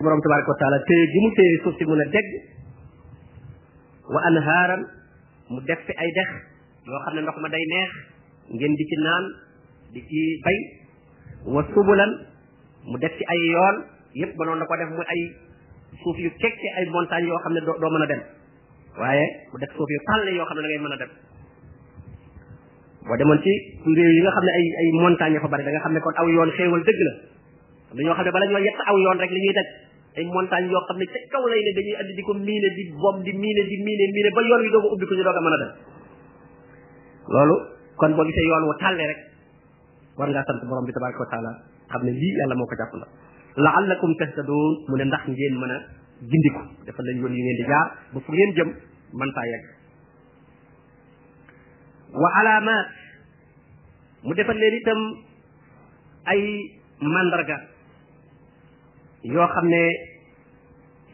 borom tabaraka wa taala téye gi mu téye suuf si mun a dégg wa anhaaran mu def fi ay dex yoo xam ne ndox ma day neex ngeen di ci naan di ci bay wa subulan mu def ci ay yoon yépp ba noonu da ko def mu ay suuf yu kekk ci ay montagne yoo xam ne doo mën a dem waaye mu def suuf yu tàll yoo xam ne da ngay mën a dem boo demoon ci réew yi nga xam ne ay ay montagne fa bari da nga xam ne kon aw yoon xéewal dëgg la am na ñoo xam ne bala ñoo yett aw yoon rek li ñuy daj ay montagne yoo xam ne ca kaw lay ne dañuy andi di ko miine di bom di miine di miine miine ba yoon wi doog a ubbi ko ñu doog a mën a dem loolu kon boo gisee yoon wu tàllee rek war ngaa sant borom bi tabaraka wa taala xam ne lii yàlla moo ko jàpp la laallakum tahtadoon mu ne ndax ngeen mën a gindiku dafa lañ yoon yu ngeen di jaar ba fu ngeen jëm man faa yegg wa alaamaat mu defal leen itam ay màndarga yoo xam ne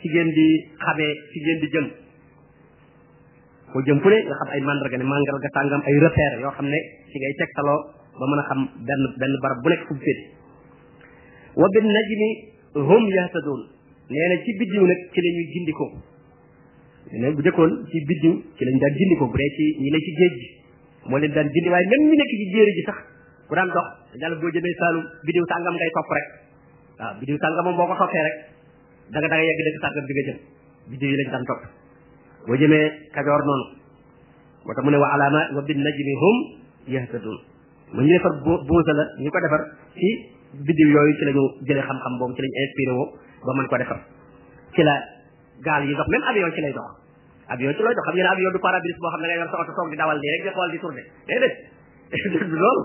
ci ngeen di xamee ci ngeen di jëm ko jëm fu ne nga xam ay màndarga ne màngal ga tàngam ay repère yoo xam ne ci ngay tegtaloo ba mën a xam benn benn barab bu nekk fu mu féete wa bin najmi hum yahtadoon nee na ci biddiw nag ci la ñuy gindikoo nee na bu jëkkoon ci biddiw ci lañ daan gindikoo bu dee ci ñi ne ci géej gi moo leen daan gindi waaye même ñu nekk ci jéeri ji sax ku daan dox yàlla boo jëmee Saalum bidiw sàngam ngay topp rek waaw bidiw sàngam moom boo ko toppee rek da nga da nga yegg dëkk sàngam bi nga jëm bidiw yi lañ daan topp boo jëmee Kajoor noonu moo tax mu ne wa alaama wa bin najmi hum yahtadun mu ñu defar buusa la ñu ko defar ci bidiw yooyu ci la ñu jëlee xam-xam boobu ci la ñu inspiré woo ba mën ko defar ci la gaal yi dox même avion ci lay dox avion ci looy dox xam ngeen avion du parabrise boo xam ne ngay yor sa oto toog di dawal nii rek di xool di tourné déedéet loolu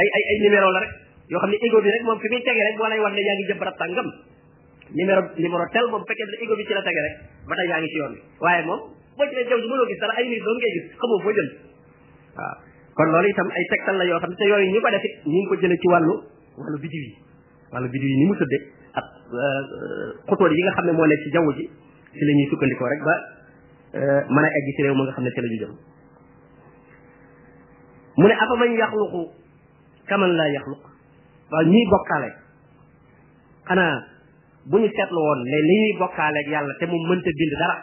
ay ay ay numéro la rek yoo xam ne égo bi rek moom fi muy tege rek moo lay wan ne yaa ngi jëm barab tàngam numéro numéro tel moom fekkee ne égo bi ci la tege rek ba tey yaa ngi ci yoon bi waaye moom boo ci ne jaww ji mënoo gis dara ay nit doon ngay gis xamoo foo jëm waaw kon loolu itam ay tegtal la yoo xam ne te yooyu ñu ko def it ñu ngi ko jëlee ci wàllu wàllu bidiw yi wala biddiw yi ni mu tëdde ak xótoor yi nga xam ne moo nekk ci jaww ji ci la ñuy sukkandikoo rek ba mën a egg ci réew ma nga xam ne ci la ñu jëm mu ne afa man yaxluqu kaman laa yaxluq waaw ñuy bokkaale xanaa bu ñu seetlu woon ne li ñuy bokkaale ak yàlla te mu mënta bind dara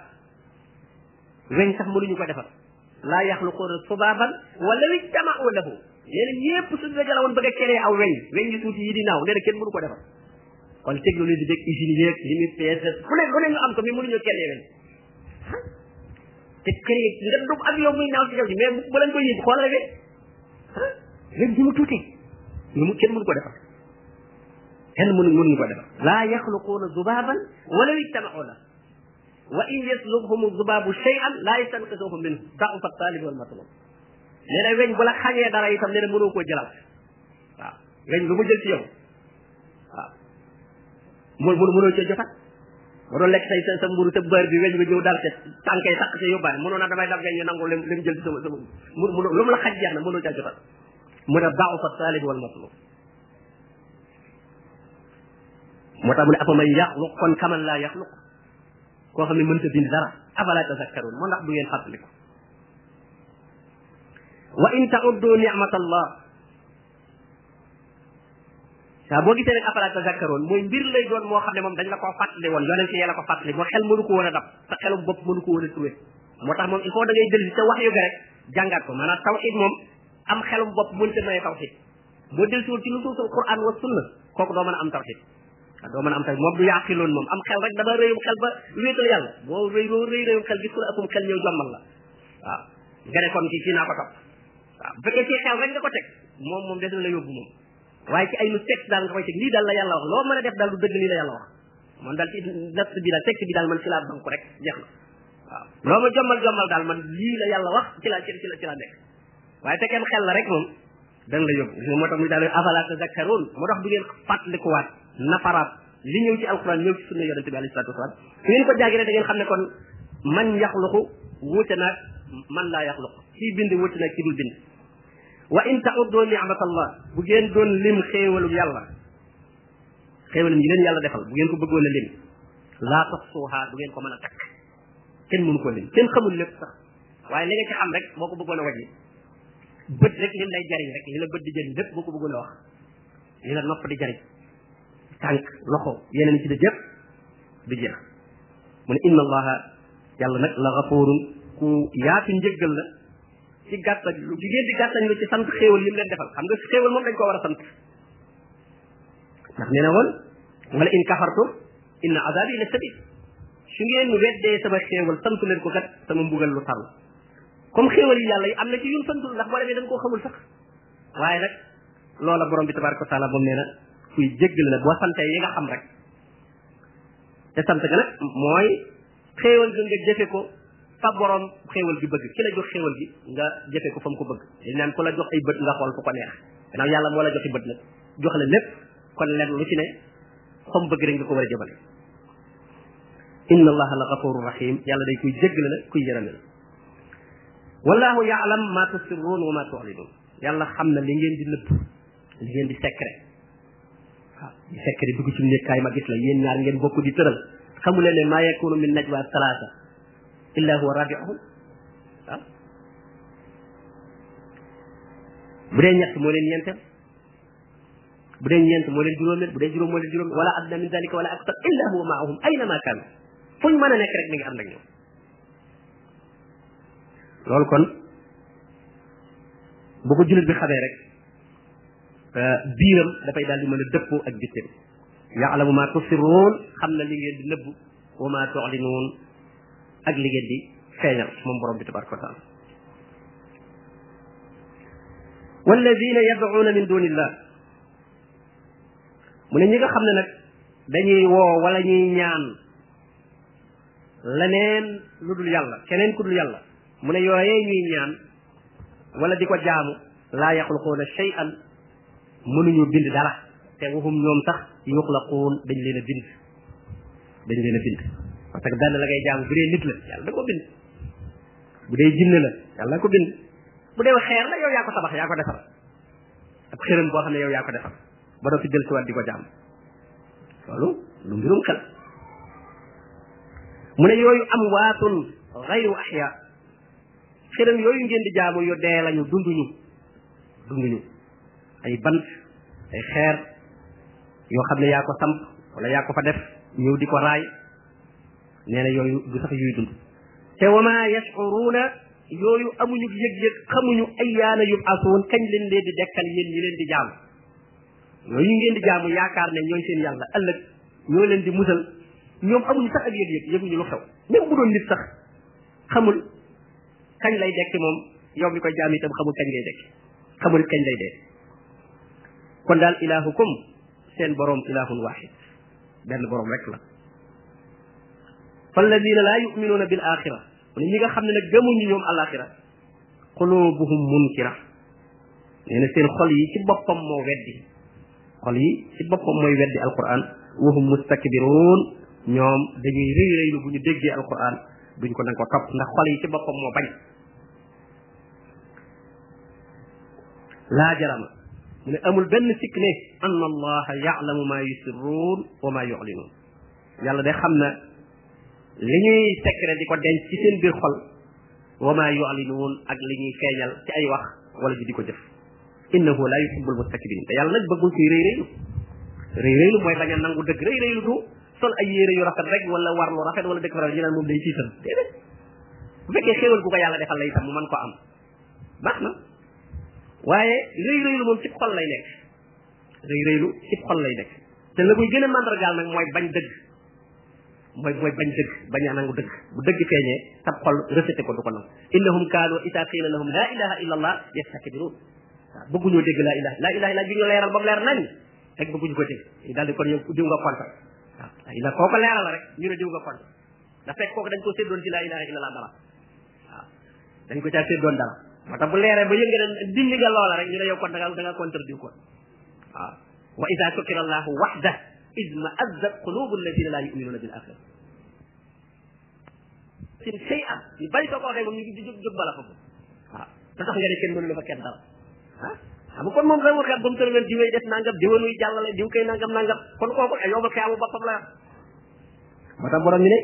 weñ sax mënuñu ko defar laa yaxluquuna subaaban wala wi jama'u lahu nee na ñëpp suñu dajale woon bëgg a créer aw weñ weñ yu tuuti yi di naaw nee na kenn mënu ko defar kon technologie beeg usine yeeg li muy peese fu ne lu ne ñu am ko mais mënuñoo créer weñ te créer nga dugg ak yow muy naaw ci kaw ji mais bu leen ko yëg xoolal rek weñ bi mu tuuti ñu mu kenn mënu ko defar kenn mënu mënuñu ko defar laa yaxluquuna subaaban wala wi jama'u lahu wa in yaslubhum zubaabu shay'an laa yastanqisuhu minhu da'fa taalib wal matlub nee na weñ bu la xañee dara itam nee na mënoo koo jëlaat waaw weñ lu mu jël ci yow waaw mu mu mënoo cee jotaat mu doon lekk say sa sa mburu sa bër bi weñ nga ñëw dal te tànkay saq te yóbbaale mënoo na damay dab weñ ñu nangu lim lim jël ci sama sama mu lu mu la xaj jeex na mënoo caa jotaat mu ne daaw fa taalib wal matlub moo tax mu ne afa man yaxluq kon kaman laa yaxluq koo xam ne mënta bind dara afala tazakkaruun moo ndax du ngeen fàttaliku wa in ta'uddu ni'matallah saa boo gisee nag afala tazakkaruun mooy mbir lay doon moo xam ne moom dañ la koo fàttali woon yonent yi la ko fàttali moo xel mënu ko woon a dab sa xelum bopp mënu ko woon a trouvé moo tax moom il faut da ngay dellu ca wax yu ga rek jàngat ko maanaam tawxiid moom am xelum bopp mënta maye tawxiid boo dellusiwul ci nusuusul quran wa sunna kooku doo mën a am tawxid ah, doo mën a am tawxid moom du yaaqiloon moom am xel rek dama réyum xel ba wéetal yàlla boo réy boo réy réyum xel gis ko la akum xel ñëw jommal la waaw nga ne kon ci ci naa ko topp waaw bu fekkee ci xel rek nga ko teg moom moom des na la yóbbu moom waaye ci ay nu teg daal nga koy teg lii daal la yàlla wax loo mën a def daal du dëgg lii la yàlla wax man daal ci nafs bi daal texte bi daal man ci laa banku rek jeex na waaw loo ma jommal jommal daal man lii la yàlla wax ci laa ci la ci la nekk waaye te kenn xel la rek moom dana la yóbbu moo tax mu daal afala tazakkaruun moo tax du ngeen fàttalikuwaat nafaraat li ñëw ci alquran ñëw ci sunna yonente bi alayhi salaatu wasalaam su ngeen ko jàngee da ngeen xam ne kon man yaxluqu wuute naag man laa yaxluqu kii bind wuute naag kii dul bind wa in ta'uddu ni'matallah bu ngeen doon lim xéewalu yàlla xéewalam yi leen yàlla defal bu ngeen ko bëggoon a lim laa taxsuuhaa du ngeen ko mën a takk kenn mënu ko lim kenn xamul lépp sax waaye li nga ci xam rek boo ko bëggoon a wàññi bët rek lim lay jariñ rek li la bët di jëriñ lépp boo ko bëggoon a wax li la nopp di jariñ tànk loxo yeneen ci di jëpp du jeex mu ne inna allaha yàlla nag la gafurun ku yaatu njëggal la ci gàttañ lu ci ngeen di gàttañ lu ci sant xéewal yi mu leen defal xam nga xéewal moom dañ ko war a sant ndax nee na woon wala in kafartum inna azabi la shadid su ngeen weddee sama xéewal santu leen ko kat sama mbugal lu taru comme xéewal yi yàlla yi am na ci yun santul ndax boo demee da nga koo xamul sax waaye nag loola borom bi tabaraka wa taala moom nee na kuy jéggal la boo sante yi nga xam rek te sant ga nag mooy xéewal gi nga jëfe ko fa borom xéewal gi bëgg ki la jox xéewal gi nga jëfe ko fa mu ko bëgg dañ naan ku la jox ay bët nga xool fu ko neex gannaaw yàlla moo la joxi bët nag jox la lépp kon lenn lu ci ne fa mu bëgg rek nga ko war a jëmale inna allaha la gafuru rahim yàlla day kuy jéggale la kuy yërëme la wallahu yaalam ma tusirruun wa ma tuxlinuun yàlla xam na li ngeen di nëbb li ngeen di secret waaw di secret dugg ci nekkaay ma gis la yéen ñaar ngeen bokk di tëral xamu leen ne maa yakunu min najwa salaasa illa huwa rabiuhum waaw bu dee ñett moo leen ñeenteel bu dee ñeent moo leen juróomeel bu dee juróom moo leen juróomeel wala adna min dalika wala aktar illa huwa maahum ayna ma kaanu fu ñu mën a nekk rek mi ngi ànd ak ñoom loolu kon bu ko jullit bi xamee rek euh, biiram dafay daal di mën a dëppoo ak bitti bi yaalamu ma tusirruun xam na li ngeen di nëbb wa ma tuxlinuun ak li ngeen di feeñal moom borom bi tabaraka wa taala walladina yad'una min dunillah mu ne ñi nga xam ne nag dañuy woo wala ñuy ñaan leneen lu dul yàlla keneen ku dul yàlla mu ne yooyee ñuy ñaan wala di ko jaamu laa yaxluquuna shay'an mënuñu bind dara te waxum ñoom sax yuxlaquun dañ leen a bind dañ leen a bind parce que benn la ngay jaamu bu dee nit la yàlla da ko bind bu dee jinne la yàlla da ko bind bu dee xeer la yow yaa ko tabax yaa ko defar ab xërëm boo xam ne yow yaa ko defar ba doo fi jël si waat di ko jaamu loolu lu mbirum xel mu ne yooyu am waatun xayru axyaa xërëm yooyu ngeen di jaamu yu dee lañu dunduñu dunduñu ay bant ay xeer yoo xam ne yaa ko samp wala yaa ko fa def ñëw di ko raay nee na yooyu du sax yuy dund te wama yashuruna yooyu amuñu yëg-yëg xamuñu ayyaana yu asoon kañ leen leen di dekkal yéen ñi leen di jaamu yooyu ngeen di jaamu yaakaar ne ñooy seen yàlla ëllëg ñoo leen di musal ñoom amuñu sax ak yëg-yëg yëguñu lu xew même bu doon nit sax xamul kañ lay dekki moom yow mi koy jaam itam xamul kañ lay dekki xamul kañ lay dee kon daal ilaahukum seen boroom ilaahun waaxid benn boroom rek la falladina laa yuminuuna bil axira mu ne ñi nga xam ne nag gëmuñu ñoom alaxira qulubuhum munkira nee na seen xol yi ci boppam moo weddi xol yi ci boppam mooy weddi alquran wahum mustakbiruun ñoom dañuy rëy rëylu bu ñu déggee alquran duñ ko nanga ko topp ndax xol yi ci boppam moo bañ laa jarama mu ne amul benn sikk ne anna allaha yaalamu ma yusirruun wa ma yuclinuun yàlla de xam na li ñuy secret di ko denc ci seen biir xol wa ma yu'linuun ak li ñuy feeñal ci ay wax wala ñu di ko jëf innahu la yuhibbul mustakbirin te yàlla nag bëggul kuy rëy rëylu rëy rëylu mooy bañ a nangu dëgg rëy rëylu du sol ay yére yu rafet rek wala war lu rafet wala dëkk faral ñu naan moom day tiital déedéet bu fekkee xéewal gu ko yàlla defal la itam mu mën ko am baax na waaye rëy rëylu moom ci xol lay nekk rëy rëylu ci xol lay nekk te la muy gën a màndargaal nag mooy bañ dëgg mooy mooy bañ dëgg bañ a nangu dëgg bu dëgg feeñee sab xol rejeté ko du ko nangu innahum kaanu isa qiila lahum la ilaha illa allah yastakbiruun waaw bëgguñoo dégg la ilaha la ilaha illa bi ñu leeral ba mu leer nañ rek bëgguñu ko dégg daal di kon yow diw nga kontal waaw la ilaha koo ko leeral rek ñu ne diw nga kontal da fekk kooku dañ ko séddoon ci la ilaha illa allah dara waaw dañ ko caa séddoon dara moo tax bu leeree ba yënga ne dindi nga loola rek ñu ne yow kon da nga da nga kontal diw kon waaw wa ida sukira allahu waxda isma azzat qulubu alladina laa yuminuna bil axira sin sey am ñu bari soo ko waxee moom ñu ngi jóg jóg bala fa ko waaw te tax nga ne kenn mënu la fa kenn dara ah xam nga kon moom rek mu xeet ba mu tëral leen diwee def nangam diwanuy jàllale diw kay nangam nangam kon kooku ay yombal xiyaamu boppam la moo tax borom ñu ne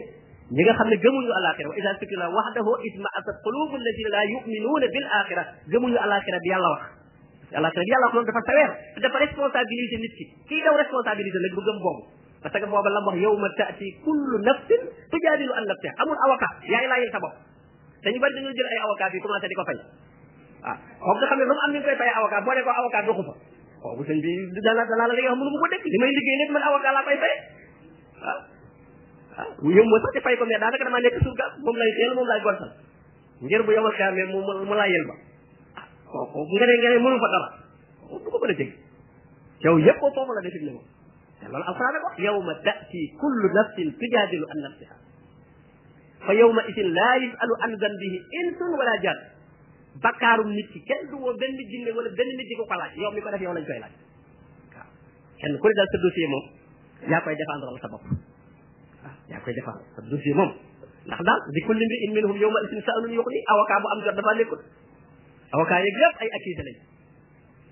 ñi nga xam ne gëmuñu alaxira wa ida sukira wahdahu isma asat qulubu alladina laa yuminuuna bil axira gëmuñu alaxira bi yàlla wax yàlla te yàlla ko dafa saweer dafa responsabilité nit ki kii daw responsabilité nag bu gëm boobu parce que booba la wax yow ma taati kullu nafsin tujaadilu an nafsiha amul avocat yaay laayil sa bopp dañu bari dañoo jël ay avocat bi commencé di ko fay waaw kooku nga xam ne lu mu am ni koy fay avocat boo ne ko avocat doxu fa kooku sëñ bi dana dana la li nga xam mënu ma ko dëkk li may liggéey lépp man avocat laa koy fay waaw waaw yow moo sax di fay ko mais daanaka damaa nekk surga moom lay teel moom laay gontal ngir bu yomal xeyaamee mu mu laa yel ba ah kooku nga ne nga ne mënu fa dara kooku du ko mën a jëg yow yëpp ko foofu la defit ne moom te loolu alquran ko yawma tati kullu nafsin tujadilu an nafsiha fa yawma isin laa yusalu an zanbihi insun wala jan bakkaarum nit ki kenn du woo benn jinne wala benn nit di ko ko laaj yow mi ko def yow lañ koy laaj waaw kenn ku ne daal sa dossier moom yaa koy défendre la sa bopp ah yaa koy defar sa dossier moom ndax daal di ko limbi in minhum yawma isin sa'alun yuxni avocat bu am jot dafa nekkul avocat yeeg yëpp ay accusé lañ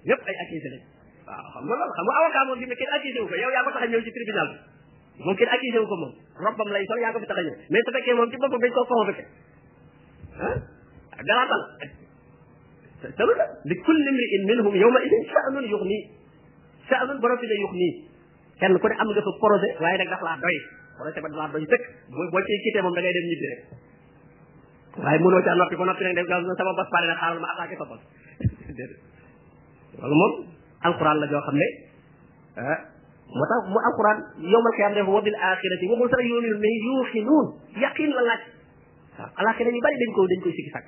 yëpp ay accusé lañ waaw xam nga loolu xam nga avocat moom fi mu ne kenn accusé wu ko yow yaa ko tax a ñëw ci tribunal bi moom kenn accusé wu ko moom robbam lay sol yaa ko fi tax a ñëw mais su fekkee moom ci boppam dañ koo convoqué ah garaatal te lu la li kulli mri'in minhum yawma idin sha'nun yuxni sha'nun borom fi ne yuxni kenn ku ne am nga sa projet waaye nag daf laa doy projet ba daf laa doy sëkk boo boo ciy quitté moom da ngay dem ñibbi rek waaye mënoo caa noppi ba noppi nag def nga sama bos pare na xaaral ma attaqué sa bos déedéet loolu moom alquran la joo xam ne ah moo tax mu alquran yowmal xiyaam def wa bil axirati waxul sax yooyu ne yuuxinuun yaqin la laaj waaw alaxira ñu bari dañ ko dañ koy sikki sàkk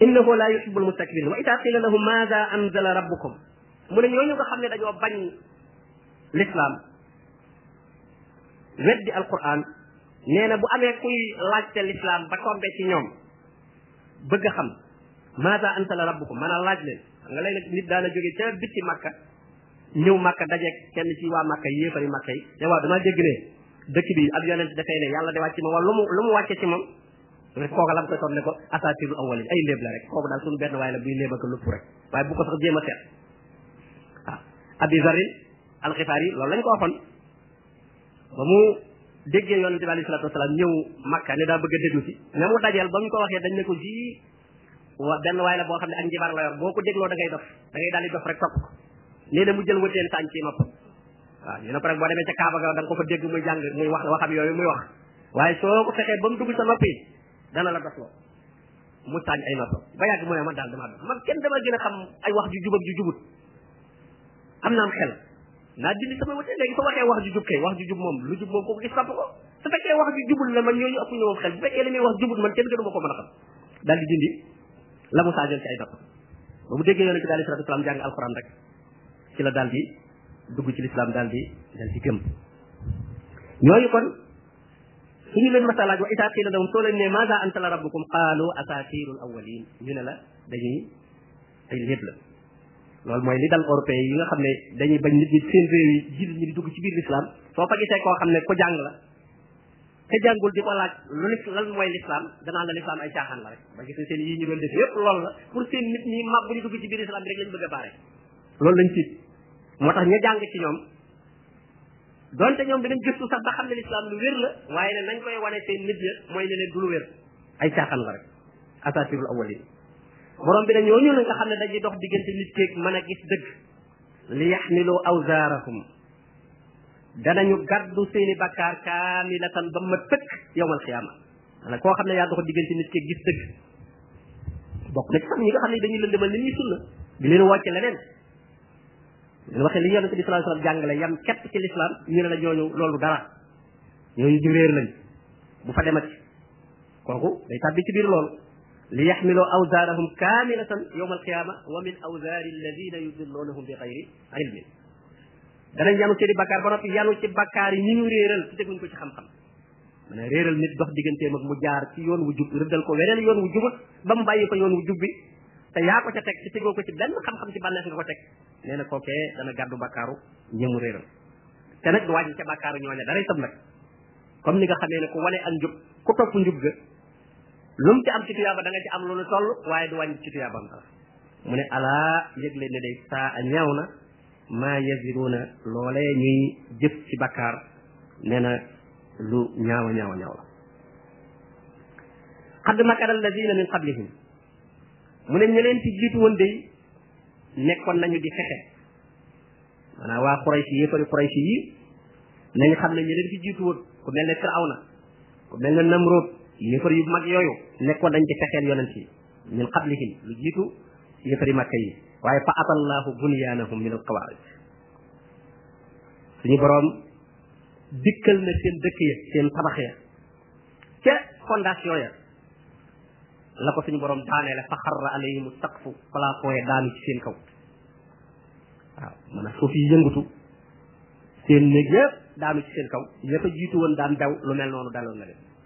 innahu la yuhibbul mustakbirin wa ida qila lahum maada anzala rabbukum mu ne ñooñu nga xam ne dañoo bañ l'islam weddi alquran nee na bu amee kuy laajte l'islam ba tombe ci ñoom bëgg a xam maada anzala rabbukum maanaam laaj leen nga léeg-léeg nit daana jóge ca bitti màkka ñëw màkka dajeeg kenn ci waa màkka yi yéefari màkka yi ne waaw damaa dégg ne dëkk bi ab yonent dafay ne yàlla de wàcc ma wala lu mu lu mu wàcce ci moom rek kooka lam koy toon ne ko asaatiru awwalin ay léeb la rek kooku daal suñu benn waaye la buy léeb ak lupp rek waaye bu ko sax jéem a seet waaw abi zarin alxifaar yi loolu lañ ko waxoon ba mu déggee yonente bi alayhi salaatu wasalaam ñëw makka ne daa bëgg a déglu si ña mu dajeel ba mu ko waxee dañ ne ko ji wa benn waay la boo xam ne ak njibar la yor boo ko dégloo da ngay dof da ngay daal di dof rek topp ko nee na mu jël wëteen sànc ci noppam waaw ñu ne ko rek boo demee ca Kaaba ga da nga ko fa dégg muy jàng muy wax waxam yooyu muy wax waaye soo ko fexee ba mu dugg sa noppi dana la dof loo mu sànni ay noppam ba yàgg mu ne man daal damaa dof man kenn dama gën a xam ay wax ju jubam ju jubut am naa am xel naa dindi sama wëteen léegi soo waxee wax ju jub kay wax ju jub moom lu jub moom ko gis topp ko su fekkee wax ju jubul la man ñooñu ëpp ñu moom xel bu fekkee li muy wax jubut man kenn gënu ma ko mën a xam daal di dindi la mu saajal ci ay dot ba mu déggee yonente bi alayhi salatu wasalaam jàng alquran rek ci la daal di dugg ci lislaam daal di daal di gëm ñooñu kon suñu leen masa laaj wa isaa qiila lahum soo leen ne maza antala rabbukum qaalu asatirul awwalin ñu ne la dañuy ay léeb la loolu mooy li dal européen yi nga xam ne dañuy bañ nit ñi seen réew yi jiit ñi di dugg ci biir l'islam soo fa gisee koo xam ne ko jàng la te jàngul di ko laaj lu lis lan mooy lislaam danaa la lislaam ay caaxaan la rek ba gis seen yii ñu doon def yépp loolu la pour seen nit ñi mab bu ñu dugg ci biir islam bi rek lañ bëgg a baare loolu lañ tiit moo tax ña jàng ci ñoom donte ñoom dinañ gëstu sax ba xam ne lislaam lu wér la waaye ne nañ koy wane seen nit ya mooy ne leen du lu wér ay caaxaan la rek asatirul awalin borom bi ne ñooñu la nga xam ne dañuy dox diggante nit keeg mën a gis dëgg li yaxmilu awzaarahum danañu gàddu seeni bakkaar kaamilatan ba ma tëkk yowmal xiyaama maanaam koo xam ne yaa dox diggante nit ki gis dëgg bokk na ci sax ñi nga xam ne dañuy lëndëmal nit ñi sunna di leen wàcce leneen leen waxee li yonente bi sallallahu alayhi wasallam jàngale yam képp ci lislaam ñu ne la ñooñu loolu dara ñooñu ñu réer lañ bu fa demati kooku day tàbbi ci biir loolu li yaxmiloo awsaarahum kaamilatan yowmal qiyaama wa min awsaari alladina yudilloonahum bi xayri ilmin danañ yanu seeni bakkaar ba noppi yanu ci bakkaar yi ñu ñu réeral ci teguñ ko ci xam-xam mën a réeral nit dox digganteem ak mu jaar ci yoon wu jub rëddal ko weneen yoon wu juba ba mu bàyyi ko yoon wu jub bi te yaa ko ca teg ci tegoo ko ci benn xam-xam ci bànneex nga ko teg nee na kookee dana gàddu bakkaaru ñëmu réeral te nag du wàññi ca bakkaaru ñooña daray tam nag comme ni nga xamee ne ku wane ak njub ku topp njub ga lu mu ci am ci tuyaaba da nga ci am lu lu toll waaye du wàññi ci tuyaabam dara mu ne alaa yëgle ne day saa a ñaaw na maa yaziruuna loolee ñuy jëf ci bakkaar nee na lu ñaawa ñaawa ñaaw la xadd makara alladina min qablihim mu ne ña leen ci jiitu woon day nekkoon nañu di fexe maanaam waa Quraysh yéefari Quraysh yi nañ xam ne ña leen ci jiitu woon ku mel ne Firawna ku mel ne Namrud yéefar yu mag yooyu nekkoon dañ ci fexeel yonent yi min qablihim lu jiitu yëfari màkka yi waaye fa atallahu bunyaanahum min alqawaid suñu boroom dikkal na seen dëkk ya seen tabax ya ca fondation ya la ko suñu boroom daanee la fa xarra alayhim saqfu plafond ya daanu ci seen kaw waaw maanaam suuf yi yëngatu seen néeg yëpp daanu ci seen kaw ña fa jiitu woon daan daw lu mel noonu daloon na leen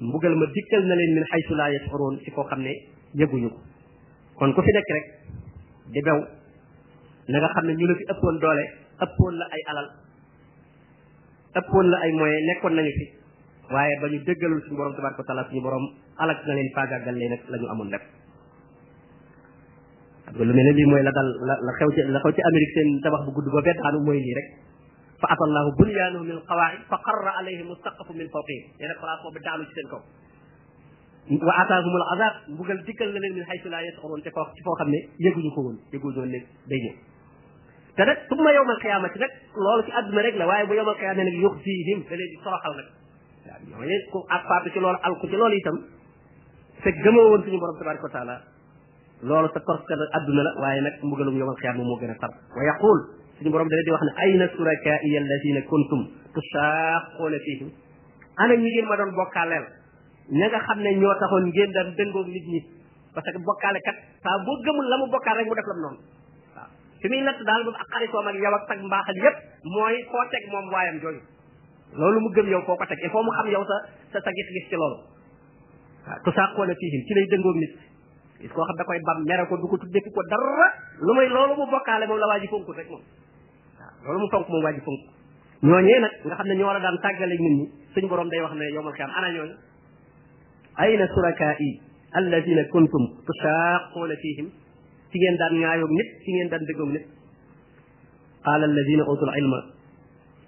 mbugal ma dikkal na leen min xaytu laa yasoroon ci koo xam ne yëguñu ko kon ku fi nekk rek di bew na nga xam ne ñu la fi ëppoon doole ëppoon la ay alal ëppoon la ay moyens nekkoon nañu fi waaye ba ñu déggalul suñu borom tabaraka wa taala suñu borom alak na leen faagaagal leen ak la ñu amoon lépp xam nga lu mel ne lii mooy la dal la la xew ci la xew ci Amérique seen tabax bu gudd ba bett aanu mooy lii rek fa atallahu bunyaanahum min qawaa'id fa qarra alayhim mustaqafu min fawqihim nee na place boobu daanu ci seen kaw wa ataahum al azab mbugal dikkal na leen min haythu laa yash'uruun te foo ci foo xam ne yëguñu ko woon yëguñu woon ne day ñëw te nag su ma yowmal xiyaamati nag loolu ci àdduna rek la waaye bu yowmal xiyaamati nag yuxzihim da leen di toroxal nag waaw ñooñu ku ak faatu ci loolu alku ci loolu itam te gëmoo woon suñu borom tabaraka wa taala loolu sa torska adduna la waaye nag mbugalum yomal xiyaam moom moo gën a tar wa yaqul suñu borom dana di wax ne ayna surakaai alladina kuntum tusaaquuna fihim ana ñi ngeen ma doon bokkaaleel ña nga xam ne ñoo taxoon ngeen daan dëngoog nit ñi parce que bokkaale kat saa boo gëmul la mu bokkaal rek mu def lam noonu waaw fi muy natt daal ba ak xaritoom ak yow ak sag mbaaxal yépp mooy koo teg moom waayam jooju loolu mu gëm yow foo ko teg il faut mu xam yow sa sa sa gis-gis ci loolu waaw tusaaquuna fihim ci lay dëngoog nit gis koo xam da koy bam mere ko du ko tudde ko dara lu may loolu mu bokkaale moom la waa ji fonk rek moom waaw loolu mu fonk moom waa ji fonk ñooñee nag nga xam ne ñoo war a daan tàggale nit ñi suñu borom day wax ne yowmal xiyaam ana ñooñu ayna surakai alladina kuntum tushaquuna fihim ci ngeen daan ñaayoog nit ci ngeen daan dëggoog nit qaala alladina utul ilma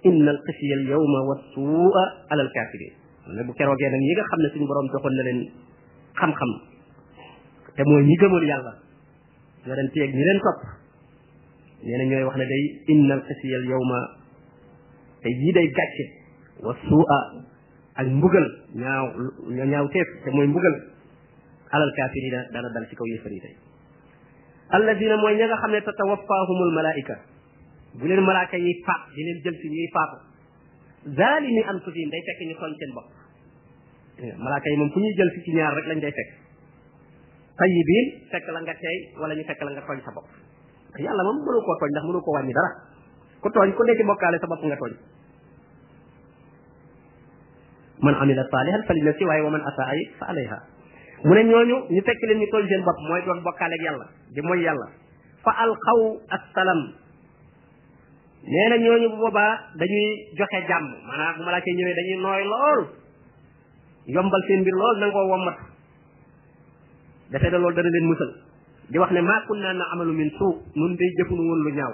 inna al xisya al yawma wa suua ala al kafirin ne bu keroogee nag ñi nga xam ne suñu borom joxoon na leen xam-xam te mooy ñi gëmul yàlla yonent yeeg ñi leen topp nee na ñooy wax ne day inna al xisya al yawma te yii day gàcce wa suua ak mbugal ñaaw ñaaw teef te mooy mbugal alal kaafirina dana dal ci kaw yéefar yi tey alladina mooy ña nga xam ne tatawaffahumul malaika bu leen malaaka yi faat di leen jël si ñuy faatu zalimi anfusihim day fekk ñu tooñ seen bopp malaaka yi moom ku ñuy jël si ci ñaar rek lañ day fekk tayyibin fekk la nga tey wala ñu fekk la nga tooñ sa bopp yàlla moom mënu koo tooñ ndax mënu ko wàññi dara ku tooñ ku nekk bokkaale sa bopp nga tooñ man amila saalihan fa li nafsi waaye wa man asaa ay fa alayha mu ne ñooñu ñu fekk leen ñu toll seen bopp mooy doon bokkaale ak yàlla di mooy yàlla fa alxaw assalam nee na ñooñu bu boobaa dañuy joxe jàmm maanaam bu malaaka ñëwee dañuy nooy lool yombal seen mbir lool nangoo wommat dafay da loolu dana leen musal di wax ne maa kunna na amalu min suu nun day jëfunu woon lu ñaaw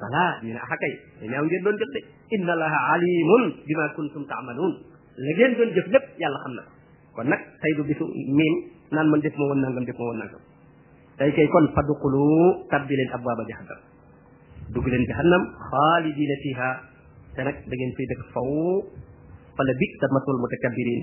balaa ñu ne axa kay te ñaaw ngeen doon jëf de inna allaha alimun bima kuntum taamaluun la ngeen doon jëf lépp yàlla xam na ko kon nag tey du bisu miin naan man def ma woon nangam def ma woon nangam tey kay kon fadxulu tabbi leen abwaaba jahannam dugg leen jahannam xaalidina fiha te nag da ngeen fiy dëkk faw fala bi sa masul mutakabirin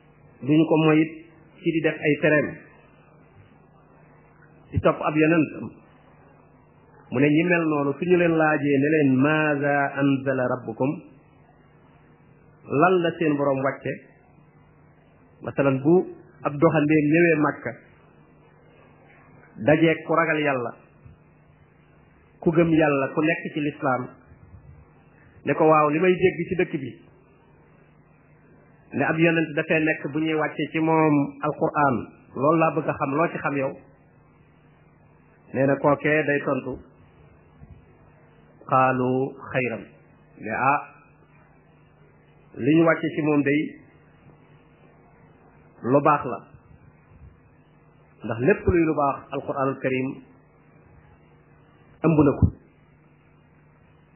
duñu ko moy it ci di def ay tereem di topp ab yonentam mu ne ñi mel noonu su ñu leen laajee ne leen maaza anzala rabbukum lan la seen boroom wàcce masalan bu ab doxandéem ñëwee màkka dajeeg ku ragal yàlla ku gëm yàlla ku nekk ci lislaam ne ko waaw li may dégg ci dëkk bi ne ab yonent dafee nekk bu ñuy wàccee ci moom alquran loolu laa bëgg a xam loo ci xam yow nee na kookee day tontu xaalu xayran ne ah li ñu wàccee ci moom day lu baax la ndax lépp luy lu baax alquranul karim ëmb na ko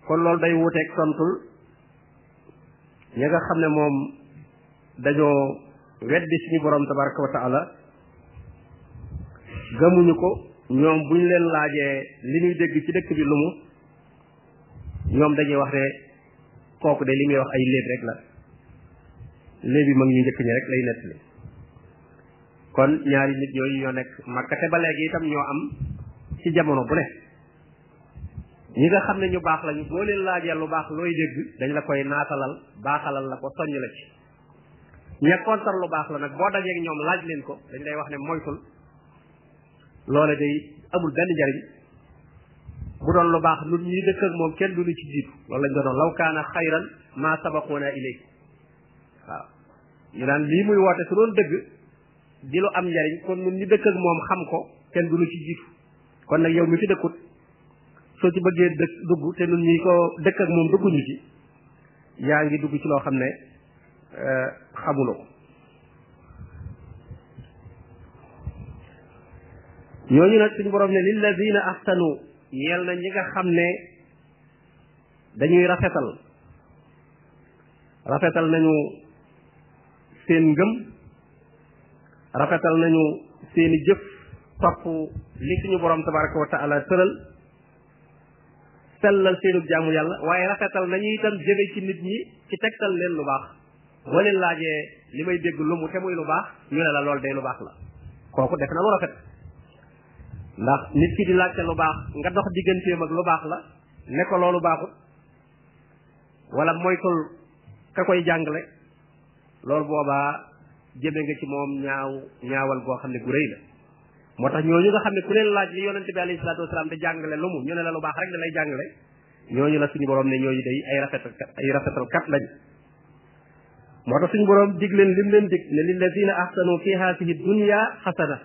kon loolu day wuteeg tontul ña nga xam ne moom dañoo weddi suñu borom tabaraka wa taala gëmuñu ko ñoom bu ñu leen laajee li ñuy dégg ci dëkk bi lu mu ñoom dañuy wax ne kooku de li muy wax ay léeb rek la léebi mag ñu njëkk ñi rek lay nettali kon ñaari nit yooyu ñoo nekk Makka te ba léegi itam ñoo am ci jamono bu ne ñi nga xam ne ñu baax lañu boo leen laajee lu baax looy dégg dañ la koy naatalal baaxalal la ko soññ la ci ña kontar lu baax la nag boo dajeeg ñoom laaj leen ko dañ lay wax ne moytul loola day amul benn njariñ bu doon lu baax nun ñi dëkk ak moom kenn du ñu ci jiitu loolu lañ doon law kaana xayran maa sabaquuna ilay waaw ñu naan lii muy woote su doon dëgg di lu am njariñ kon nun ñi dëkk ak moom xam ko kenn du lu ci jiitu kon nag yow mi fi dëkkut soo ci bëggee dëkk dugg te nun ñi ko dëkk ak moom dugguñu ci yaa ngi dugg ci loo xam ne euh, xamuloo ko ñooñu nag suñu borom ne lilladina ahsanu ñeel na ñi nga xam ne dañuy rafetal rafetal nañu seen ngëm rafetal nañu seeni jëf topp li suñu borom tabaraka wa taala tëral sellal seenu jaamu yàlla waaye rafetal nañu itam jëfe ci nit ñi ci tegtal leen lu baax boo leen laajee li may dégg lu mu te muy lu baax ñu ne la lool day lu baax la kooku def na lu rafet ndax nit ki di laajte lu baax nga dox digganteem ak lu baax la ne ko loolu baaxut wala moytul ka koy jàngale loolu boobaa jëme nga ci moom ñaaw ñaawal goo xam ne gu rëy la moo tax ñooñu nga xam ne ku leen laaj li yonente bi alayhi salaatu wasalaam di jàngale lu mu ñu ne la lu baax rek da lay jàngale ñooñu la suñu borom ne ñooñu day ay rafetal ay rafetal kat lañ moo tax suñu borom dig leen lim leen dig ne lillazina ahsanu fi haadihi dunya xasana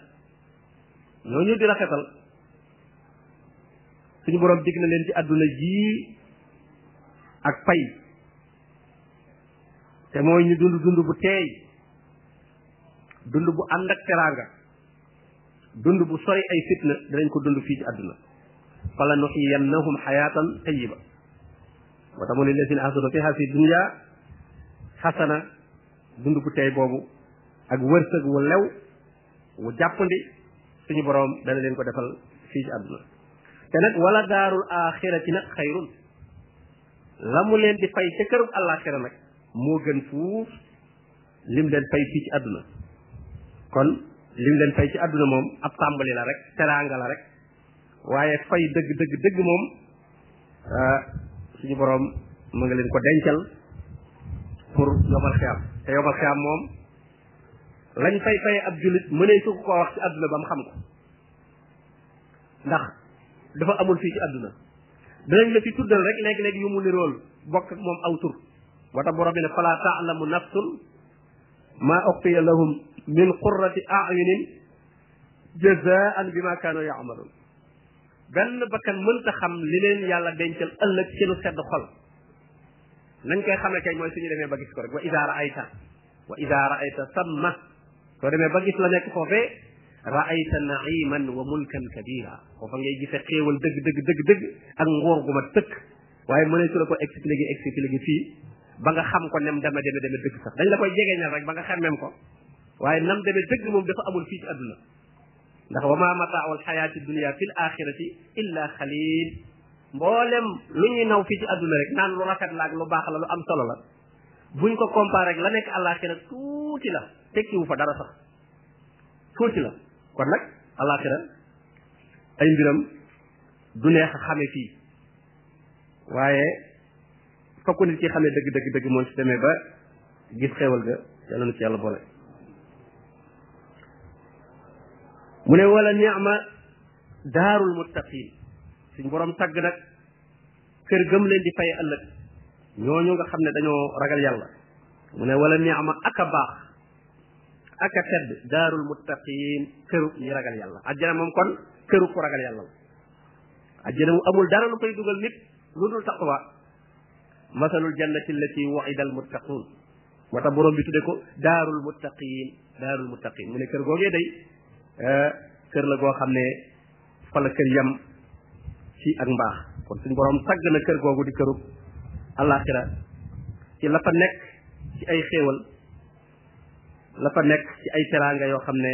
ñooñu di rafetal suñu borom dig na leen ci àdduna jii ak pay te mooy ñu dund dund bu teey dund bu ànd ak teraanga dund bu sori ay fitna dinañ ko dund fii ci àdduna fala nuxiyannahum xayaatan tayiba moo tax mu ne lazina ahsanu fi hasi dunya xasana dund bu tey boobu ak wërsëg wu lew mu jàppandi suñu borom dana leen ko defal fii ci àdduna te nag wala daarul axirati nag xayrun la mu leen di fay ca kërub àllaaxira nag moo gën fuuf lim leen fay fii ci àdduna kon lim leen fay ci àdduna moom ab tàmbali la rek teraanga la rek waaye fay dëgg dëgg dëgg moom ah, suñu boroom mu nga leen ko dencal pour yomal xiyaam te yomal xiyaam moom lañ fay faye ab jullit mënee su ko wax ci àdduna ba mu xam ko ndax dafa amul fii ci àdduna danañ la fi tuddal rek léeg-léeg yu mu nirool bokk ak moom aw tur moo tax borom bi ne fala taalamu nafsun ma uxfiya lahum min qurrati ayunin jazaan bima kaanu yaamaluun benn bakkan mënta xam li leen yàlla dencal ëllëg ci lu sedd xol nañ koy xamee kay mooy suñu demee ba gis ko rek wa idaa raayta wa ida raayta samma soo demee ba gis la nekk foofee raayta naiman wa mulkan kabira foofa ngay gise xéewal dëgg dëgg dëgg dëgg ak nguur gu ma tëkk waaye mënee su la ko expliqué expliqué fii ba nga xam ko nem dama deme deme dëgg sax dañ la koy jegeñal rek ba nga xemmem ko waaye nam deme dëgg moom dafa amul fii ci àdduna ndax wa ma mataaul xayaati dunia fi l axirati illa xalil mboolem lu ñuy naw fii ci àdduna rek naan lu rafet la ak lu baax la lu am solo la buñ ko comparé ak la nekk àllaaxira tuuti la tekkiwu fa dara sax tuuti la kon nag àllaaxira ay mbiram du neex a xame fii waaye fokk nit ki xamee dëgg dëgg dëgg mooy su demee ba gis xéewal ga yàlla na ci yàlla boole mu ne wala ni'ma daarul muttaqin suñ borom tagg nag kër gëm leen di fay ëllëg ñooñu nga xam ne dañoo ragal yàlla mu ne wala ni'ma ak a baax ak a tedd daarul muttaqin këru ñi ragal yàlla àjjana moom kon këru ku ragal yàlla la àjjana mu amul dara lu koy dugal nit lu dul taqwa masalul jannati allati wa'ida al muttaqun moo tax borom bi tudde ko daarul muttaqin daarul muttaqin mu ne kër googee day eh, kër la goo xam ne fa la kër yam ci ak mbaax kon suñ borom tagg na kër googu di këru alaxira ci la fa nekk ci ay xéewal la fa nekk ci ay teraanga yoo xam ne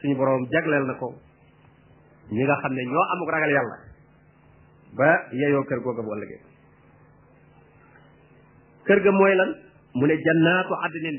suñu borom jagleel na ko ñi nga xam ne ñoo amuk ragal yàlla ba yeyoo kër googa bu ëllëgee kër ga mooy lan mu ne jannaatu adnin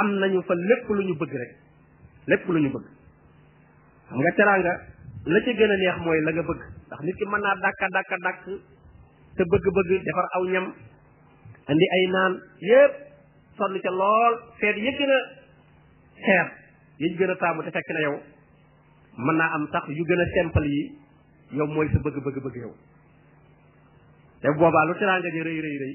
am nañu fa lépp lu ñu bëgg rek lépp lu ñu bëgg xam nga teraanga la ca gën a neex mooy la nga bëgg ndax nit ki mën naa dàkka dàkka dàkk te bëgg-bëgg defar aw ñam andi ay naan yépp sonn ca lool seet ya gën a xeer yañ gën a taamu te fekk na yow mën naa am sax yu gën a simple yi yow mooy sa bëgg-bëgg bëgg yow te boobaa lu teraanga ji rëy rëy rëy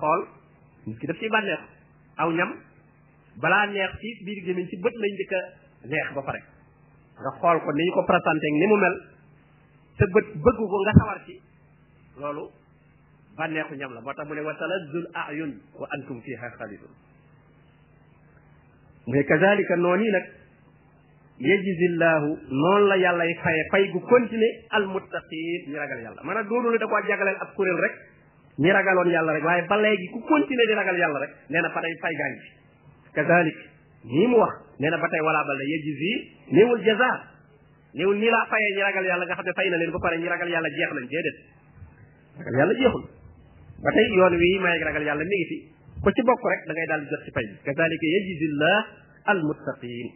xool nit ki daf ciy bànneex aw ñam balaa neex ci biir gémmiñ ci bët lay njëkk a neex ba pare nga xool ko ni ñu ko présenté ni mu mel te bët bëgg ko nga sawar ci loolu bànneexu ñam la moo tax mu ne wa talazzul ayun wa antum fiha xaalidun mu ne kazalika noonu yi nag yajizillahu noonu la yàllay faye fay gu continuer almuttaqin ñu ragal yàlla maanaam doonu la da koo jagleel ab kuréel rek ñi ragaloon yàlla rek waaye ba léegi ku continuer di ragal yàlla rek nee na fa day fay gaañ bi kazalik nii mu wax nee na ba tey wala bal da yejji si néewul jaza néewul nii laa fayee ñi ragal yàlla nga xam ne fay na leen ba pare ñi ragal yàlla jeex nañ déedéet ragal yàlla jeexul ba tey yoon wi mayeeg ragal yàlla mi ngi fi ku ci bokk rek da ngay daal di jot ci fay bi kazalika yejji zillah al muttaqin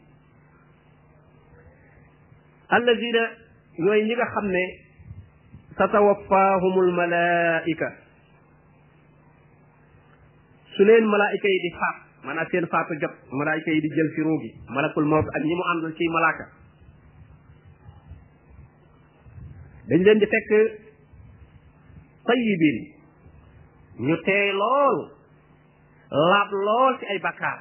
allazina ñooy ñi nga xam ne tatawaffahumul malaika su leen malaayika yi di faat maanaam seen faatu jot malaayika yi di jël si ruugi malakul mawt ak ñi mu àndal ciy malaaka dañ leen di fekk tayyibin ñu teey lool laab lool ci ay bakkaar